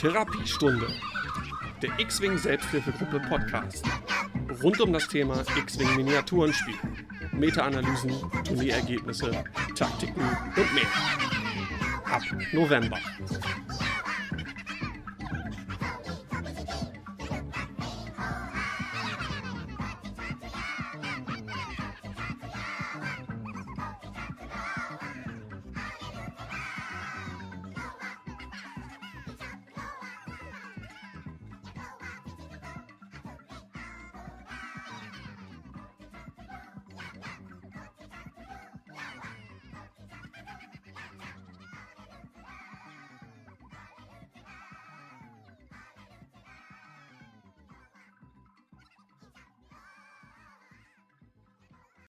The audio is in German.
Therapiestunde, der X-Wing Selbsthilfegruppe Podcast. Rund um das Thema X-Wing Miniaturenspiel, Meta-Analysen, Turnierergebnisse, Taktiken und mehr. Ab November.